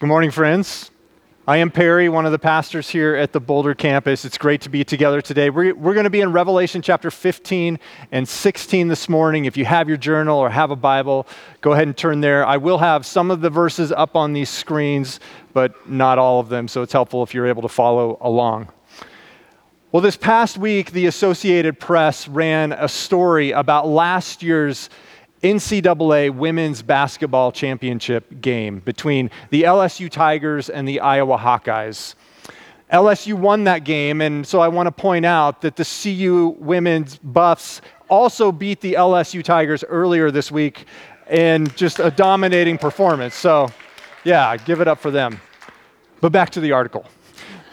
Good morning, friends. I am Perry, one of the pastors here at the Boulder campus. It's great to be together today. We're, we're going to be in Revelation chapter 15 and 16 this morning. If you have your journal or have a Bible, go ahead and turn there. I will have some of the verses up on these screens, but not all of them, so it's helpful if you're able to follow along. Well, this past week, the Associated Press ran a story about last year's NCAA women's basketball championship game between the LSU Tigers and the Iowa Hawkeyes. LSU won that game, and so I want to point out that the CU women's Buffs also beat the LSU Tigers earlier this week in just a dominating performance. So, yeah, give it up for them. But back to the article.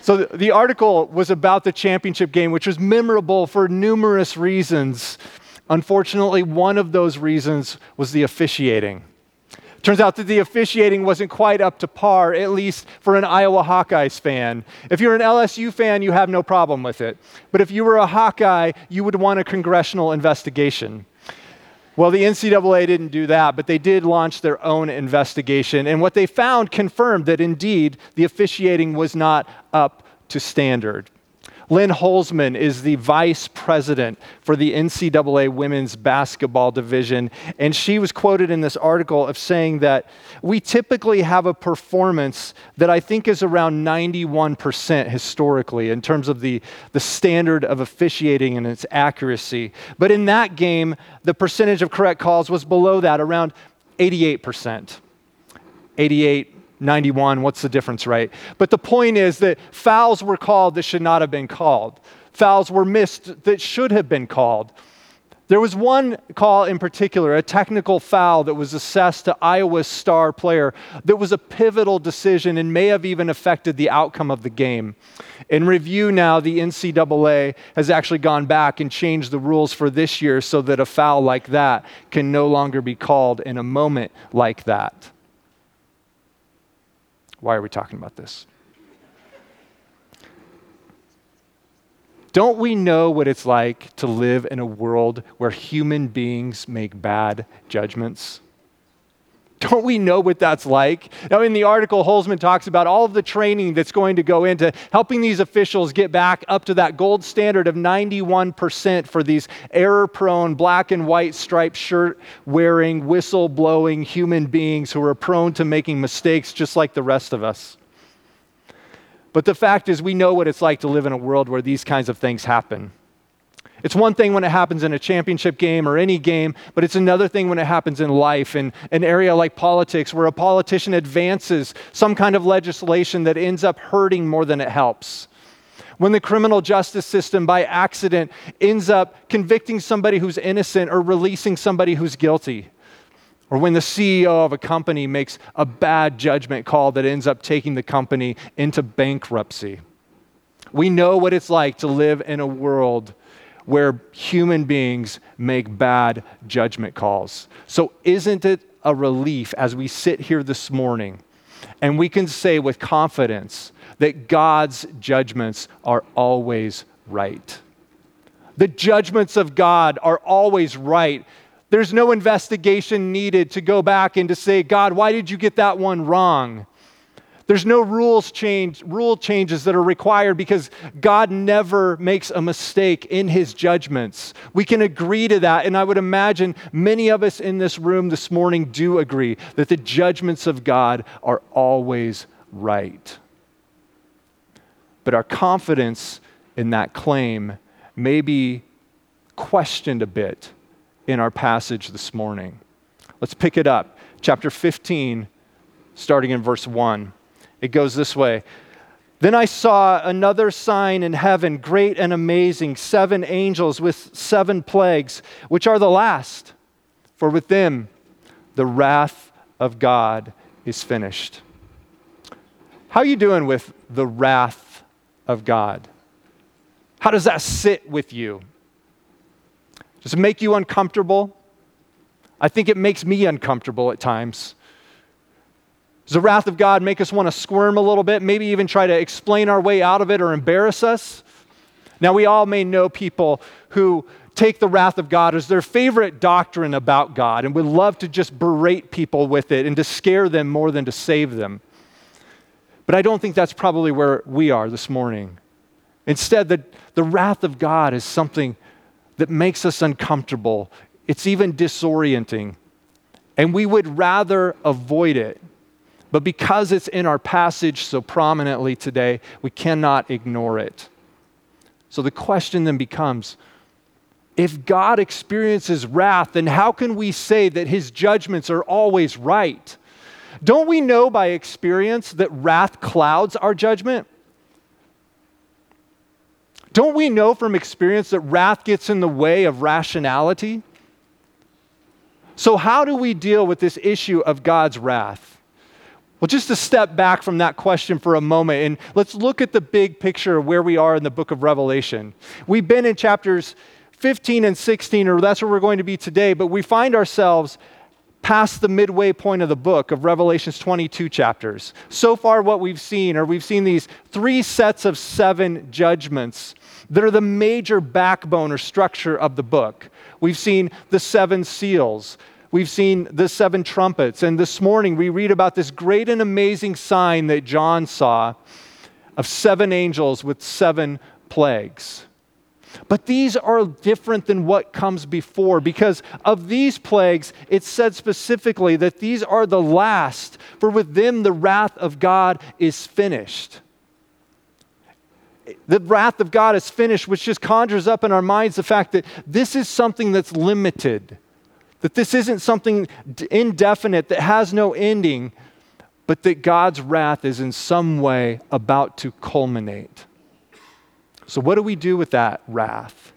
So, the, article was about the championship game, which was memorable for numerous reasons. Unfortunately, one of those reasons was the officiating. Turns out that the officiating wasn't quite up to par, at least for an Iowa Hawkeyes fan. If you're an LSU fan, you have no problem with it. But if you were a Hawkeye, you would want a congressional investigation. Well, the NCAA didn't do that, but they did launch their own investigation. And what they found confirmed that indeed the officiating was not up to standard. Lynn Holzman is the vice president for the NCAA women's basketball division. And she was quoted in this article of saying that we typically have a performance that I think is around 91% historically in terms of the, the standard of officiating and its accuracy. But in that game, the percentage of correct calls was below that, around 88%. 88 91, what's the difference, right? But the point is that fouls were called that should not have been called. Fouls were missed that should have been called. There was one call in particular, a technical foul that was assessed to Iowa's star player that was a pivotal decision and may have even affected the outcome of the game. In review now, the NCAA has actually gone back and changed the rules for this year so that a foul like that can no longer be called in a moment like that. Why are we talking about this? Don't we know what it's like to live in a world where human beings make bad judgments? Don't we know what that's like? Now, in the article, Holzman talks about all of the training that's going to go into helping these officials get back up to that gold standard of 91% for these error prone, black and white striped shirt wearing, whistle blowing human beings who are prone to making mistakes just like the rest of us. But the fact is, we know what it's like to live in a world where these kinds of things happen. It's one thing when it happens in a championship game or any game, but it's another thing when it happens in life, in an area like politics, where a politician advances some kind of legislation that ends up hurting more than it helps. When the criminal justice system, by accident, ends up convicting somebody who's innocent or releasing somebody who's guilty. Or when the CEO of a company makes a bad judgment call that ends up taking the company into bankruptcy. We know what it's like to live in a world where human beings make bad judgment calls. So, isn't it a relief as we sit here this morning and we can say with confidence that God's judgments are always right? The judgments of God are always right. There's no investigation needed to go back and to say, God, why did you get that one wrong? There's no rules change, rule changes that are required because God never makes a mistake in his judgments. We can agree to that. And I would imagine many of us in this room this morning do agree that the judgments of God are always right. But our confidence in that claim may be questioned a bit in our passage this morning. Let's pick it up. Chapter 15, starting in verse 1. It goes this way Then I saw another sign in heaven, great and amazing, seven angels with seven plagues, which are the last. For with them the wrath of God is finished. How are you doing with the wrath of God? How does that sit with you? Does it make you uncomfortable? I think it makes me uncomfortable at times. Does the wrath of God make us want to squirm a little bit, maybe even try to explain our way out of it or embarrass us? Now, we all may know people who take the wrath of God as their favorite doctrine about God and would love to just berate people with it and to scare them more than to save them. But I don't think that's probably where we are this morning. Instead, the, the wrath of God is something that makes us uncomfortable. It's even disorienting. And we would rather avoid it. But because it's in our passage so prominently today, we cannot ignore it. So the question then becomes if God experiences wrath, then how can we say that his judgments are always right? Don't we know by experience that wrath clouds our judgment? Don't we know from experience that wrath gets in the way of rationality? So, how do we deal with this issue of God's wrath? Well, just to step back from that question for a moment, and let's look at the big picture of where we are in the book of Revelation. We've been in chapters 15 and 16, or that's where we're going to be today, but we find ourselves past the midway point of the book of Revelation's 22 chapters. So far, what we've seen, or we've seen these three sets of seven judgments that are the major backbone or structure of the book. We've seen the seven seals. We've seen the seven trumpets. And this morning we read about this great and amazing sign that John saw of seven angels with seven plagues. But these are different than what comes before because of these plagues, it said specifically that these are the last, for with them the wrath of God is finished the wrath of God is finished, which just conjures up in our minds the fact that this is something that's limited, that this isn't something indefinite that has no ending, but that God's wrath is in some way about to culminate. So, what do we do with that wrath?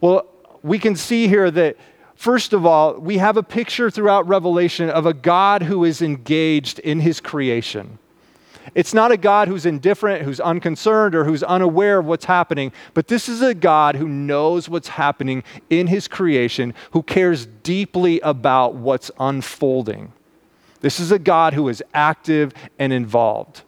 Well, we can see here that, first of all, we have a picture throughout Revelation of a God who is engaged in his creation. It's not a God who's indifferent, who's unconcerned, or who's unaware of what's happening, but this is a God who knows what's happening in his creation, who cares deeply about what's unfolding. This is a God who is active and involved.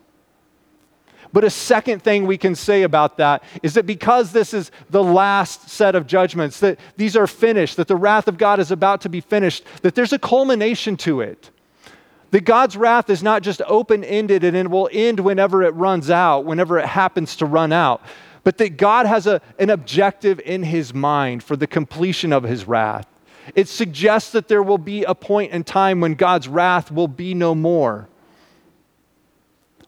But a second thing we can say about that is that because this is the last set of judgments, that these are finished, that the wrath of God is about to be finished, that there's a culmination to it. That God's wrath is not just open ended and it will end whenever it runs out, whenever it happens to run out, but that God has a, an objective in his mind for the completion of his wrath. It suggests that there will be a point in time when God's wrath will be no more.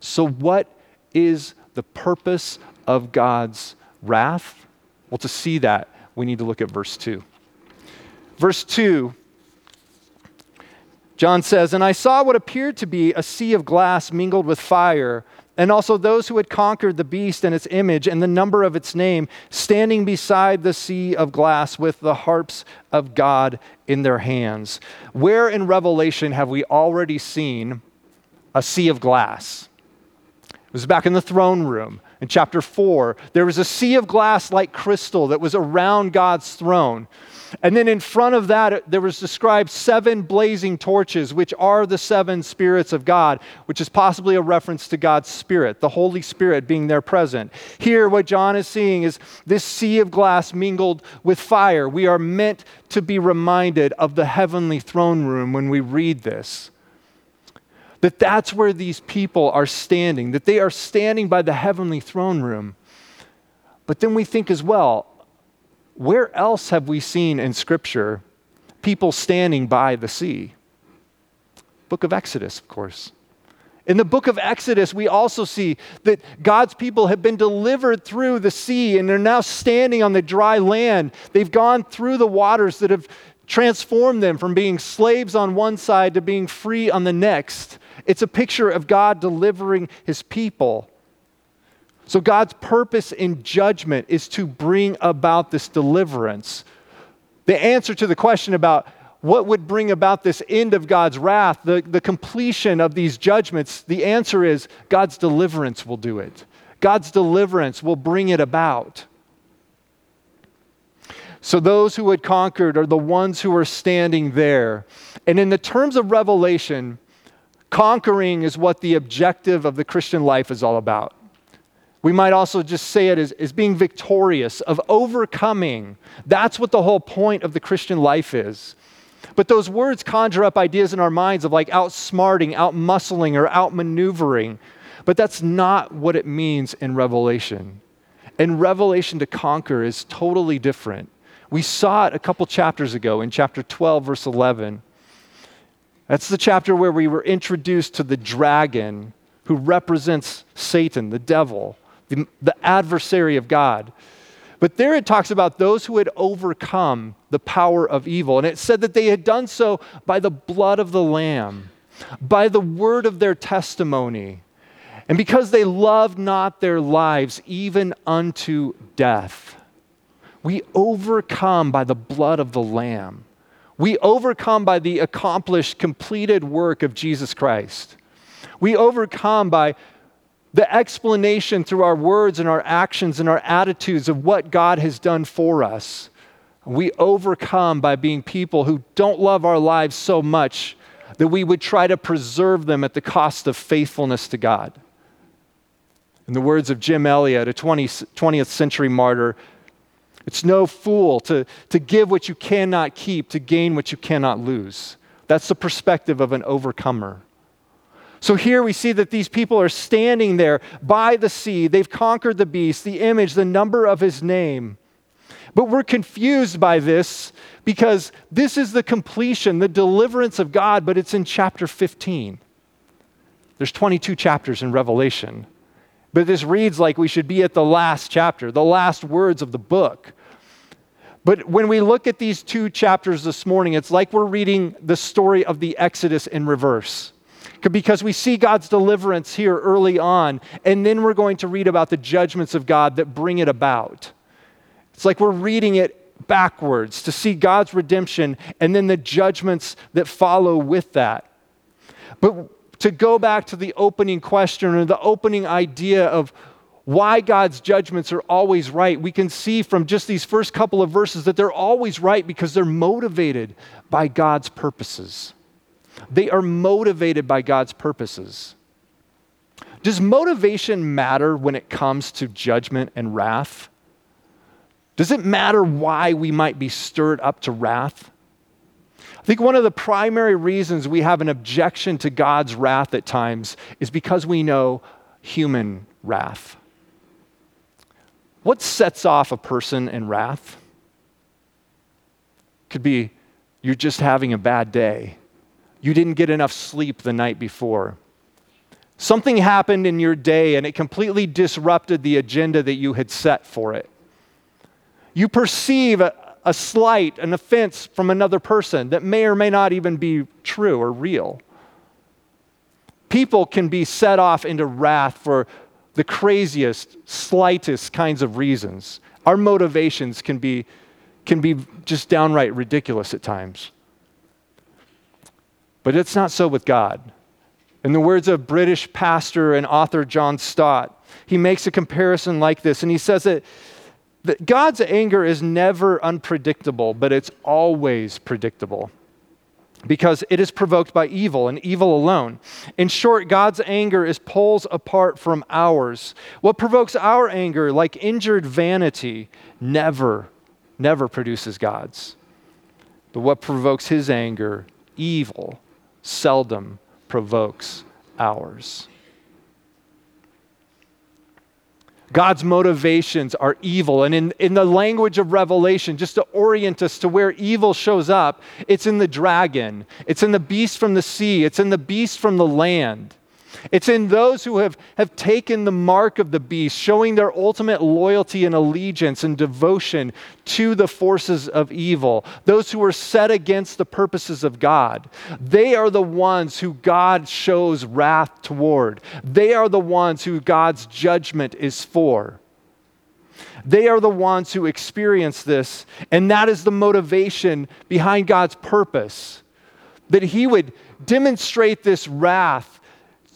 So, what is the purpose of God's wrath? Well, to see that, we need to look at verse 2. Verse 2 John says, And I saw what appeared to be a sea of glass mingled with fire, and also those who had conquered the beast and its image and the number of its name, standing beside the sea of glass with the harps of God in their hands. Where in Revelation have we already seen a sea of glass? It was back in the throne room in chapter 4. There was a sea of glass like crystal that was around God's throne. And then in front of that, there was described seven blazing torches, which are the seven spirits of God, which is possibly a reference to God's Spirit, the Holy Spirit being there present. Here, what John is seeing is this sea of glass mingled with fire. We are meant to be reminded of the heavenly throne room when we read this. That that's where these people are standing, that they are standing by the heavenly throne room. But then we think as well, where else have we seen in Scripture people standing by the sea? Book of Exodus, of course. In the book of Exodus, we also see that God's people have been delivered through the sea and they're now standing on the dry land. They've gone through the waters that have transformed them from being slaves on one side to being free on the next. It's a picture of God delivering his people. So, God's purpose in judgment is to bring about this deliverance. The answer to the question about what would bring about this end of God's wrath, the, the completion of these judgments, the answer is God's deliverance will do it. God's deliverance will bring it about. So, those who had conquered are the ones who are standing there. And in the terms of Revelation, conquering is what the objective of the Christian life is all about. We might also just say it as, as being victorious, of overcoming. That's what the whole point of the Christian life is. But those words conjure up ideas in our minds of like outsmarting, outmuscling, or outmaneuvering. But that's not what it means in Revelation. In Revelation, to conquer is totally different. We saw it a couple chapters ago in chapter 12, verse 11. That's the chapter where we were introduced to the dragon who represents Satan, the devil, the, the adversary of God. But there it talks about those who had overcome the power of evil. And it said that they had done so by the blood of the Lamb, by the word of their testimony, and because they loved not their lives even unto death. We overcome by the blood of the Lamb. We overcome by the accomplished, completed work of Jesus Christ. We overcome by the explanation through our words and our actions and our attitudes of what God has done for us. We overcome by being people who don't love our lives so much that we would try to preserve them at the cost of faithfulness to God. In the words of Jim Elliot, a 20, 20th century martyr, it's no fool to, to give what you cannot keep, to gain what you cannot lose. That's the perspective of an overcomer. So here we see that these people are standing there by the sea. They've conquered the beast, the image, the number of his name. But we're confused by this because this is the completion, the deliverance of God, but it's in chapter 15. There's 22 chapters in Revelation. But this reads like we should be at the last chapter, the last words of the book. But when we look at these two chapters this morning, it's like we're reading the story of the Exodus in reverse because we see God's deliverance here early on, and then we're going to read about the judgments of God that bring it about. It's like we're reading it backwards to see God's redemption and then the judgments that follow with that. But to go back to the opening question or the opening idea of why God's judgments are always right, we can see from just these first couple of verses that they're always right because they're motivated by God's purposes. They are motivated by God's purposes. Does motivation matter when it comes to judgment and wrath? Does it matter why we might be stirred up to wrath? I think one of the primary reasons we have an objection to God's wrath at times is because we know human wrath. What sets off a person in wrath? Could be you're just having a bad day you didn't get enough sleep the night before. Something happened in your day and it completely disrupted the agenda that you had set for it. You perceive a, a slight, an offense from another person that may or may not even be true or real. People can be set off into wrath for the craziest, slightest kinds of reasons. Our motivations can be, can be just downright ridiculous at times. But it's not so with God. In the words of British pastor and author John Stott, he makes a comparison like this, and he says that, that God's anger is never unpredictable, but it's always predictable because it is provoked by evil and evil alone. In short, God's anger is poles apart from ours. What provokes our anger, like injured vanity, never, never produces God's. But what provokes his anger, evil, seldom provokes ours. God's motivations are evil. And in, in the language of Revelation, just to orient us to where evil shows up, it's in the dragon, it's in the beast from the sea, it's in the beast from the land. It's in those who have, have taken the mark of the beast, showing their ultimate loyalty and allegiance and devotion to the forces of evil, those who are set against the purposes of God. They are the ones who God shows wrath toward. They are the ones who God's judgment is for. They are the ones who experience this, and that is the motivation behind God's purpose. That He would demonstrate this wrath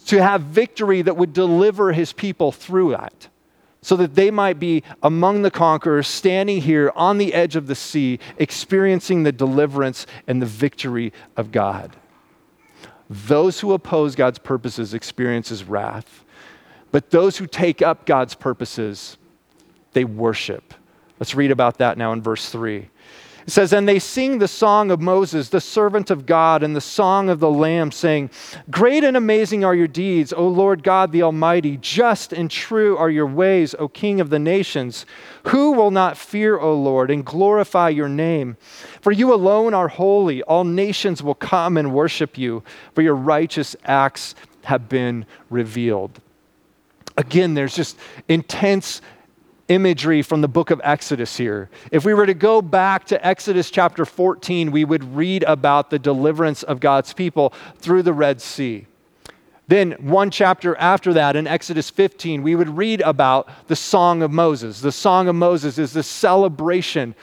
to have victory that would deliver his people through that, so that they might be among the conquerors, standing here on the edge of the sea, experiencing the deliverance and the victory of God. Those who oppose God's purposes experiences wrath, but those who take up God's purposes, they worship. Let's read about that now in verse 3. It says, And they sing the song of Moses, the servant of God, and the song of the Lamb, saying, Great and amazing are your deeds, O Lord God the Almighty. Just and true are your ways, O King of the nations. Who will not fear, O Lord, and glorify your name? For you alone are holy. All nations will come and worship you, for your righteous acts have been revealed. Again, there's just intense imagery from the book of Exodus here. If we were to go back to Exodus chapter 14, we would read about the deliverance of God's people through the Red Sea. Then, one chapter after that, in Exodus 15, we would read about the Song of Moses. The Song of Moses is the celebration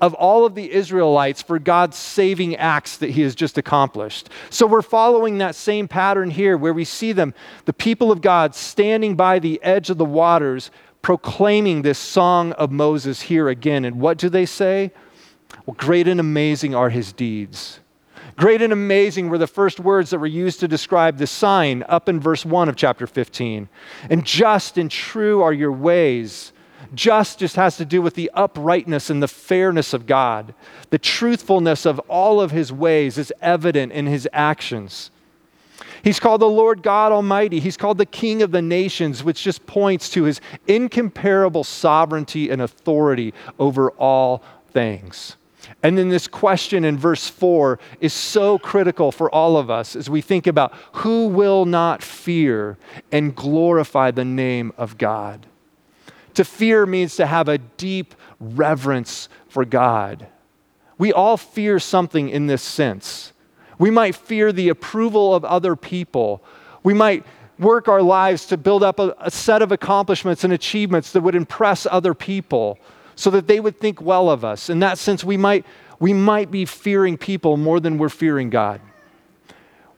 of all of the Israelites for God's saving acts that he has just accomplished. So we're following that same pattern here where we see them, the people of God, standing by the edge of the waters, proclaiming this song of Moses here again. And what do they say? Well, great and amazing are his deeds. Great and amazing were the first words that were used to describe the sign up in verse 1 of chapter 15. And just and true are your ways. Just just has to do with the uprightness and the fairness of God. The truthfulness of all of his ways is evident in his actions. He's called the Lord God Almighty. He's called the King of the nations, which just points to his incomparable sovereignty and authority over all things. And then this question in verse 4 is so critical for all of us as we think about who will not fear and glorify the name of God. To fear means to have a deep reverence for God. We all fear something in this sense. We might fear the approval of other people. We might work our lives to build up a, a, set of accomplishments and achievements that would impress other people so that they would think well of us. In that sense, we might, we might be fearing people more than we're fearing God.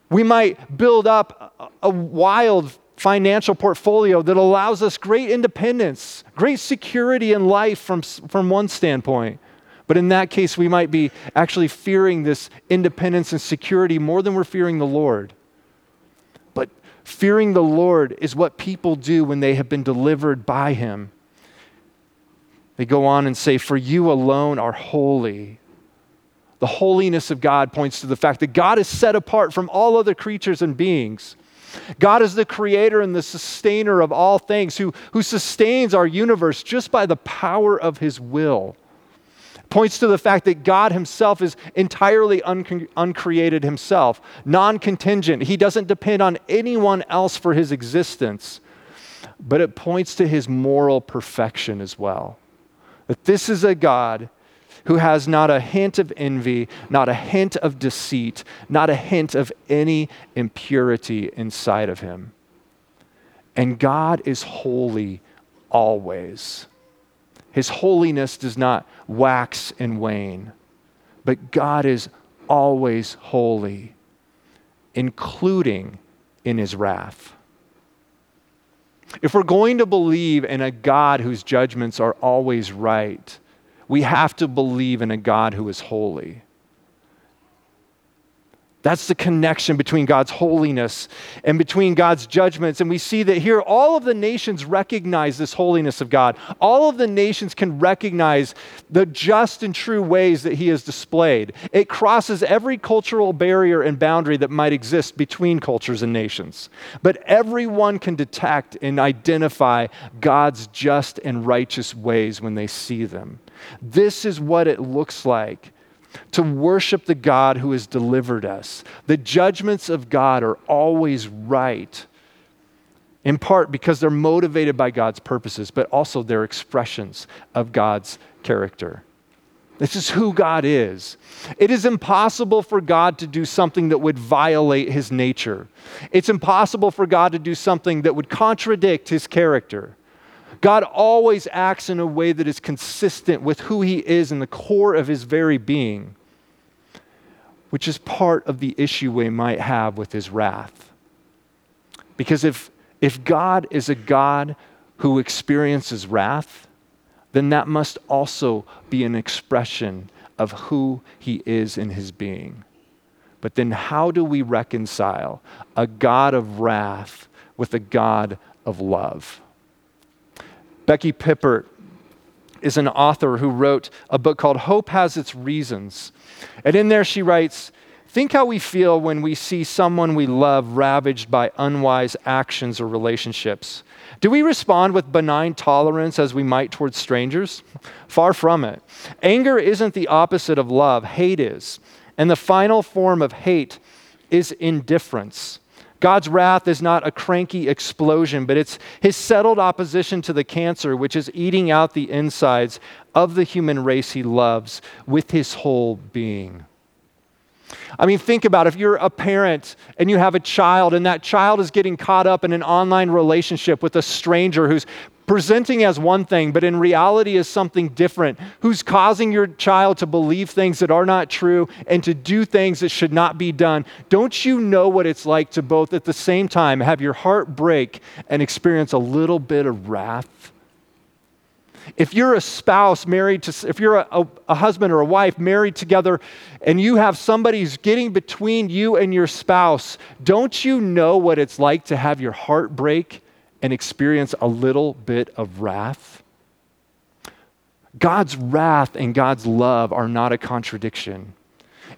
We might build up a, a wild financial portfolio that allows us great independence, great security in life from, from one standpoint. But in that case, we might be actually fearing this independence and security more than we're fearing the Lord. But fearing the Lord is what people do when they have been delivered by Him. They go on and say, For you alone are holy. The holiness of God points to the fact that God is set apart from all other creatures and beings. God is the creator and the sustainer of all things, who, who sustains our universe just by the power of his will points to the fact that God himself is entirely un- uncreated himself, non contingent. He doesn't depend on anyone else for his existence. But it points to his moral perfection as well. That this is a God who has not a hint of envy, not a hint of deceit, not a hint of any impurity inside of him. And God is holy always. His holiness does not wax and wane, but God is always holy, including in his wrath. If we're going to believe in a God whose judgments are always right, we have to believe in a God who is holy. That's the connection between God's holiness and between God's judgments. And we see that here all of the nations recognize this holiness of God. All of the nations can recognize the just and true ways that He has displayed. It crosses every cultural barrier and boundary that might exist between cultures and nations. But everyone can detect and identify God's just and righteous ways when they see them. This is what it looks like to worship the God who has delivered us. The judgments of God are always right, in part because they're motivated by God's purposes, but also they're expressions of God's character. This is who God is. It is impossible for God to do something that would violate his nature. It's impossible for God to do something that would contradict his character. God always acts in a way that is consistent with who he is in the core of his very being, which is part of the issue we might have with his wrath. Because if, if God is a God who experiences wrath, then that must also be an expression of who he is in his being. But then, how do we reconcile a God of wrath with a God of love? Becky Pippert is an author who wrote a book called Hope Has Its Reasons. And in there she writes, Think how we feel when we see someone we love ravaged by unwise actions or relationships. Do we respond with benign tolerance as we might towards strangers? Far from it. Anger isn't the opposite of love, hate is. And the final form of hate is indifference. God's wrath is not a cranky explosion, but it's his settled opposition to the cancer, which is eating out the insides of the human race he loves with his whole being. I mean, think about it. if you're a parent and you have a child, and that child is getting caught up in an online relationship with a stranger who's presenting as one thing, but in reality is something different, who's causing your child to believe things that are not true and to do things that should not be done. Don't you know what it's like to both at the same time have your heart break and experience a little bit of wrath? If you're a spouse married to, if you're a, a, a, husband or a wife married together and you have somebody who's getting between you and your spouse, don't you know what it's like to have your heart break and experience a little bit of wrath? God's wrath and God's love are not a contradiction.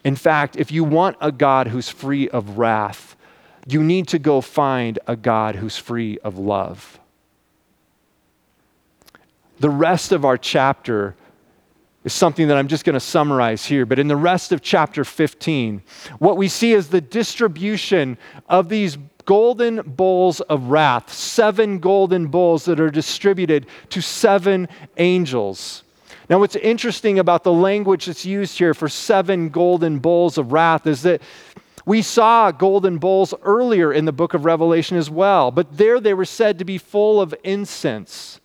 In fact, if you want a God who's free of wrath, you need to go find a God who's free of love. The rest of our chapter is something that I'm just going to summarize here. But in the rest of chapter 15, what we see is the distribution of these golden bowls of wrath, seven golden bowls that are distributed to seven angels. Now, what's interesting about the language that's used here for seven golden bowls of wrath is that we saw golden bowls earlier in the book of Revelation as well, but there they were said to be full of incense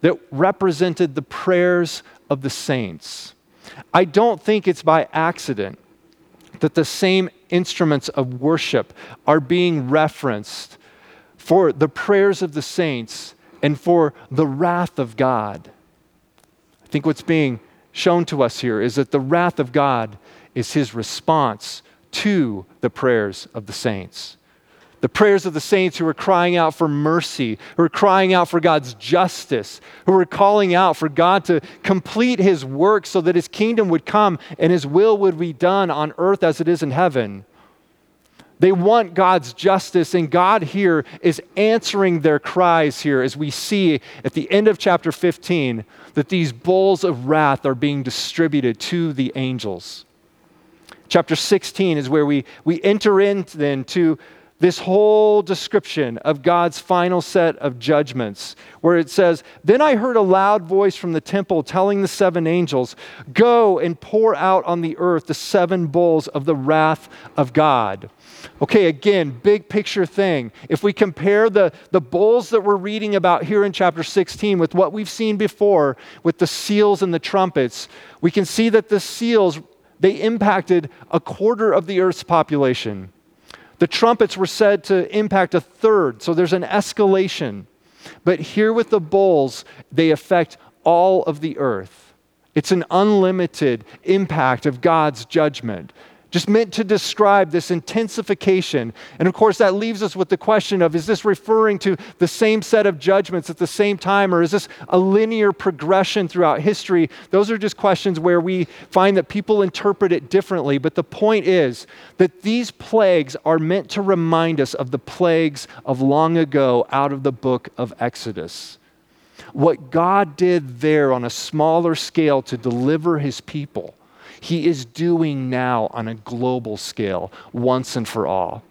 that represented the prayers of the saints. I don't think it's by accident that the same instruments of worship are being referenced for the prayers of the saints and for the wrath of God. I think what's being shown to us here is that the wrath of God is his response to the prayers of the saints the prayers of the saints who are crying out for mercy, who are crying out for God's justice, who are calling out for God to complete his work so that his kingdom would come and his will would be done on earth as it is in heaven. They want God's justice, and God here is answering their cries here as we see at the end of chapter 15 that these bowls of wrath are being distributed to the angels. Chapter 16 is where we, we enter in then to this whole description of God's final set of judgments, where it says, Then I heard a loud voice from the temple telling the seven angels, Go and pour out on the earth the seven bowls of the wrath of God. Okay, again, big picture thing. If we compare the, the bowls that we're reading about here in chapter 16 with what we've seen before with the seals and the trumpets, we can see that the seals, they impacted a quarter of the earth's population. The trumpets were said to impact a third, so there's an escalation. But here with the bowls, they affect all of the earth. It's an unlimited impact of God's judgment just meant to describe this intensification. And of course, that leaves us with the question of is this referring to the same set of judgments at the same time, or is this a linear progression throughout history? Those are just questions where we find that people interpret it differently. But the point is that these plagues are meant to remind us of the plagues of long ago out of the book of Exodus. What God did there on a smaller scale to deliver his people he is doing now on a global scale, once and for all.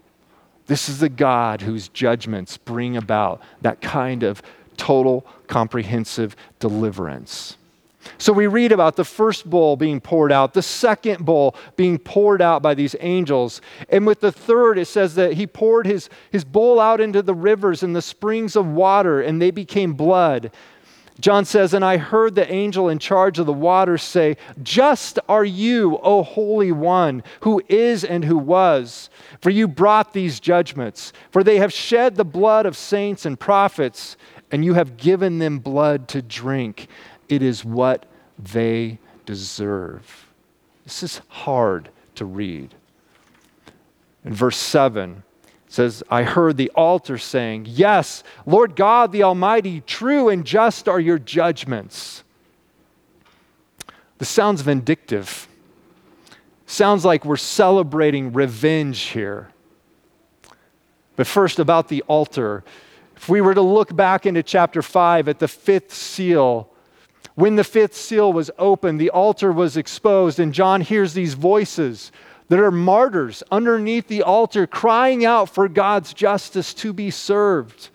This is the God whose judgments bring about that kind of total, comprehensive deliverance. So we read about the first bowl being poured out, the second bowl being poured out by these angels. And with the third, it says that he poured his, his bowl out into the rivers and the springs of water, and they became blood. John says, And I heard the angel in charge of the waters say, Just are you, O Holy One, who is and who was, for you brought these judgments. For they have shed the blood of saints and prophets, and you have given them blood to drink. It is what they deserve. This is hard to read. In verse 7, says, I heard the altar saying, Yes, Lord God the Almighty, true and just are your judgments. This sounds vindictive. Sounds like we're celebrating revenge here. But first, about the altar. If we were to look back into chapter 5 at the fifth seal, when the fifth seal was opened, the altar was exposed, and John hears these voices that are martyrs underneath the altar crying out for God's justice to be served.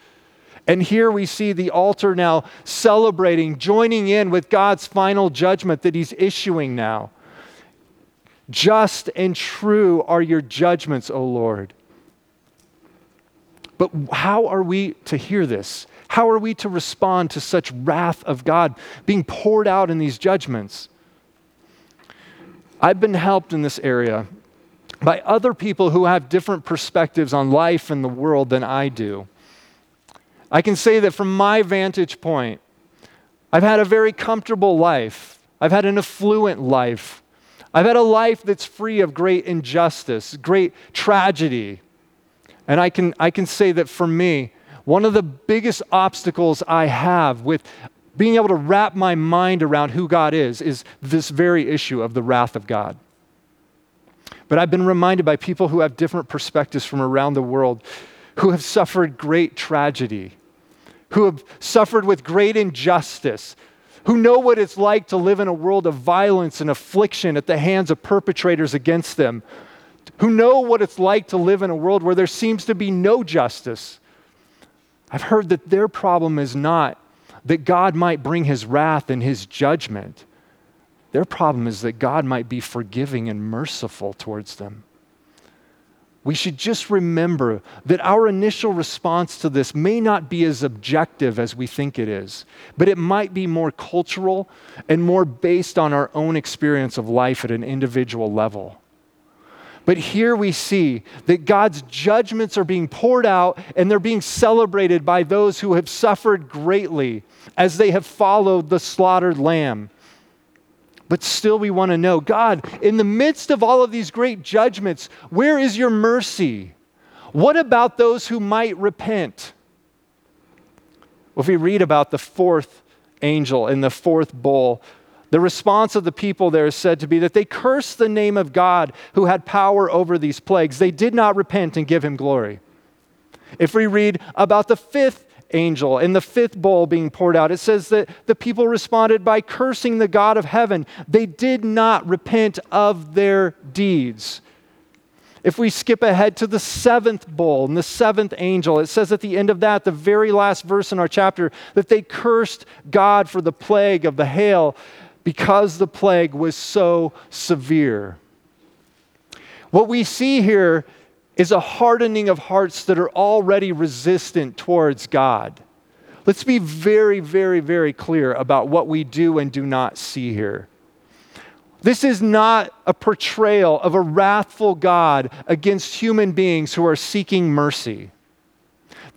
And here we see the altar now celebrating, joining in with God's final judgment that He's issuing now. Just and true are your judgments, O Lord. But how are we to hear this? How are we to respond to such wrath of God being poured out in these judgments? I've been helped in this area by other people who have different perspectives on life and the world than I do. I can say that from my vantage point, I've had a very comfortable life. I've had an affluent life. I've had a life that's free of great injustice, great tragedy. And I can, I can say that for me, one of the biggest obstacles I have with being able to wrap my mind around who God is is this very issue of the wrath of God. But I've been reminded by people who have different perspectives from around the world, who have suffered great tragedy, who have suffered with great injustice, who know what it's like to live in a world of violence and affliction at the hands of perpetrators against them, who know what it's like to live in a world where there seems to be no justice. I've heard that their problem is not that God might bring his wrath and his judgment their problem is that God might be forgiving and merciful towards them. We should just remember that our initial response to this may not be as objective as we think it is, but it might be more cultural and more based on our own experience of life at an individual level. But here we see that God's judgments are being poured out and they're being celebrated by those who have suffered greatly as they have followed the slaughtered lamb. But still, we want to know God, in the midst of all of these great judgments, where is your mercy? What about those who might repent? Well, if we read about the fourth angel in the fourth bowl, the response of the people there is said to be that they cursed the name of God who had power over these plagues. They did not repent and give him glory. If we read about the fifth angel in the fifth bowl being poured out, it says that the people responded by cursing the God of heaven. They did not repent of their deeds. If we skip ahead to the seventh bowl and the seventh angel, it says at the end of that, the very last verse in our chapter, that they cursed God for the plague of the hail because the plague was so severe. What we see here is a hardening of hearts that are already resistant towards God. Let's be very, very, very clear about what we do and do not see here. This is not a portrayal of a wrathful God against human beings who are seeking mercy.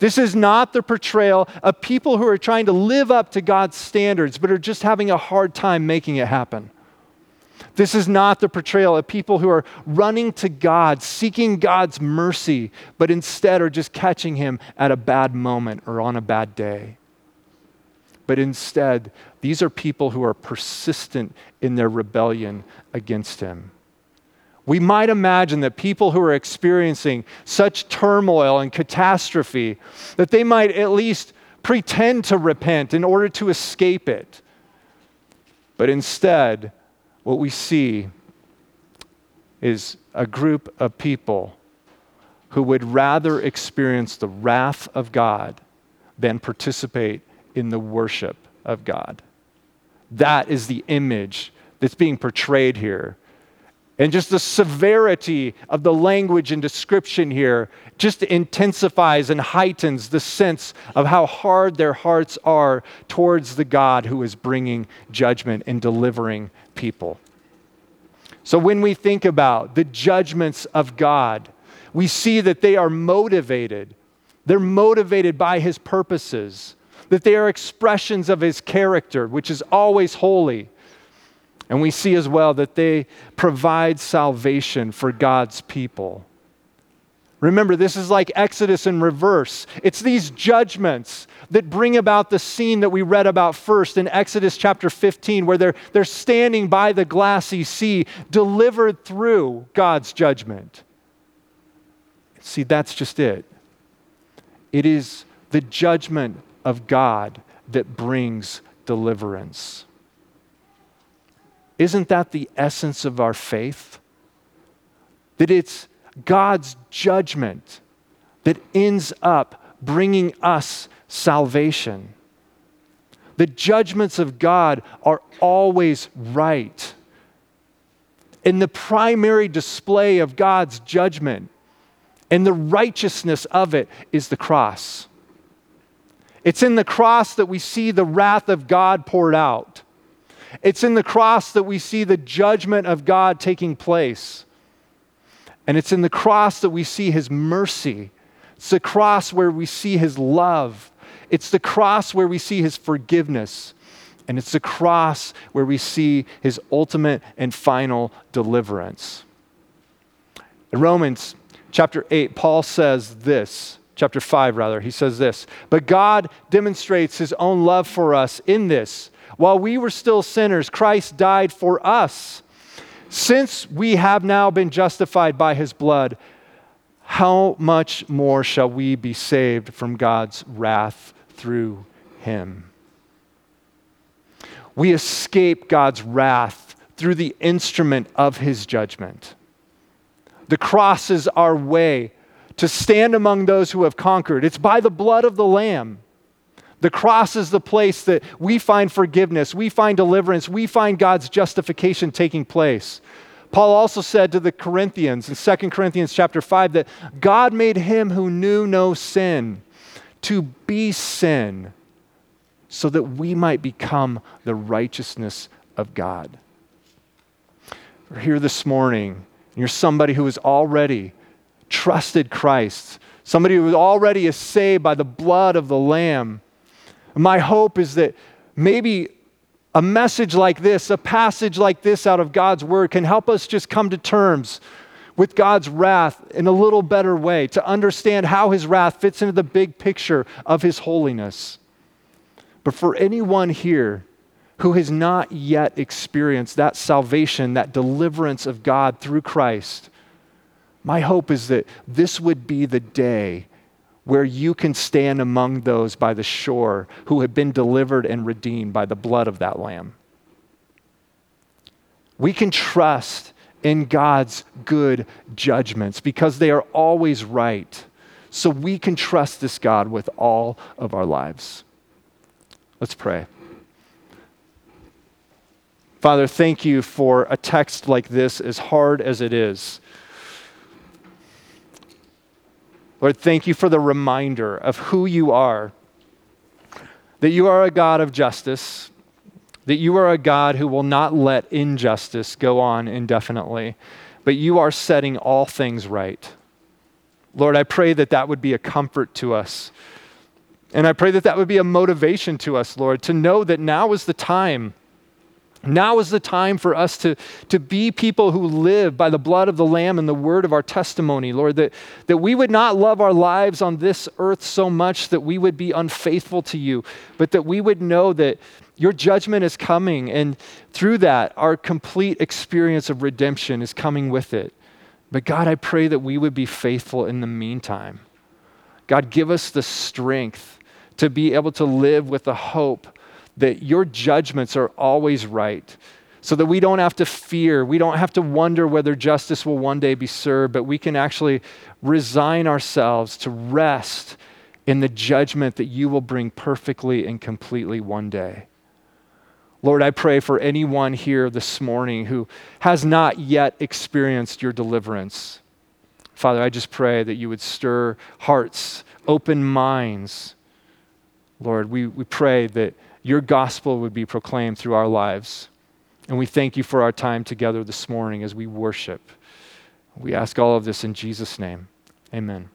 This is not the portrayal of people who are trying to live up to God's standards but are just having a hard time making it happen. This is not the portrayal of people who are running to God, seeking God's mercy, but instead are just catching Him at a bad moment or on a bad day. But instead, these are people who are persistent in their rebellion against Him. We might imagine that people who are experiencing such turmoil and catastrophe, that they might at least pretend to repent in order to escape it. But instead, what we see is a group of people who would rather experience the wrath of God than participate in the worship of God. That is the image that's being portrayed here. And just the severity of the language and description here just intensifies and heightens the sense of how hard their hearts are towards the God who is bringing judgment and delivering people. So when we think about the judgments of God, we see that they are motivated. They're motivated by his purposes, that they are expressions of his character, which is always holy. And we see as well that they provide salvation for God's people. Remember, this is like Exodus in reverse. It's these judgments that bring about the scene that we read about first in Exodus chapter 15, where they're, they're standing by the glassy sea, delivered through God's judgment. See, that's just it. It is the judgment of God that brings deliverance. Isn't that the essence of our faith? That it's God's judgment that ends up bringing us salvation. The judgments of God are always right. And the primary display of God's judgment and the righteousness of it is the cross. It's in the cross that we see the wrath of God poured out. It's in the cross that we see the judgment of God taking place. And it's in the cross that we see his mercy. It's the cross where we see his love. It's the cross where we see his forgiveness. And it's the cross where we see his ultimate and final deliverance. In Romans chapter 8, Paul says this, chapter 5 rather, he says this, but God demonstrates his own love for us in this. While we were still sinners, Christ died for us. Since we have now been justified by his blood, how much more shall we be saved from God's wrath through him? We escape God's wrath through the instrument of his judgment. The cross is our way to stand among those who have conquered. It's by the blood of the Lamb. The cross is the place that we find forgiveness, we find deliverance, we find God's justification taking place. Paul also said to the Corinthians in 2 Corinthians chapter 5 that God made him who knew no sin to be sin so that we might become the righteousness of God. We're here this morning, you're somebody who has already trusted Christ, somebody who already is saved by the blood of the Lamb. My hope is that maybe a message like this, a passage like this out of God's word can help us just come to terms with God's wrath in a little better way, to understand how his wrath fits into the big picture of his holiness. But for anyone here who has not yet experienced that salvation, that deliverance of God through Christ, my hope is that this would be the day where you can stand among those by the shore who have been delivered and redeemed by the blood of that lamb. We can trust in God's good judgments because they are always right. So we can trust this God with all of our lives. Let's pray. Father, thank you for a text like this, as hard as it is. Lord, thank you for the reminder of who you are. That you are a God of justice, that you are a God who will not let injustice go on indefinitely, but you are setting all things right. Lord, I pray that that would be a comfort to us. And I pray that that would be a motivation to us, Lord, to know that now is the time now is the time for us to, to be people who live by the blood of the Lamb and the word of our testimony, Lord, that, that we would not love our lives on this earth so much that we would be unfaithful to you, but that we would know that your judgment is coming, and through that, our complete experience of redemption is coming with it. But God, I pray that we would be faithful in the meantime. God, give us the strength to be able to live with the hope that your judgments are always right so that we don't have to fear, we don't have to wonder whether justice will one day be served, but we can actually resign ourselves to rest in the judgment that you will bring perfectly and completely one day. Lord, I pray for anyone here this morning who has not yet experienced your deliverance. Father, I just pray that you would stir hearts, open minds. Lord, we, we pray that your gospel would be proclaimed through our lives. And we thank you for our time together this morning as we worship. We ask all of this in Jesus' name. Amen.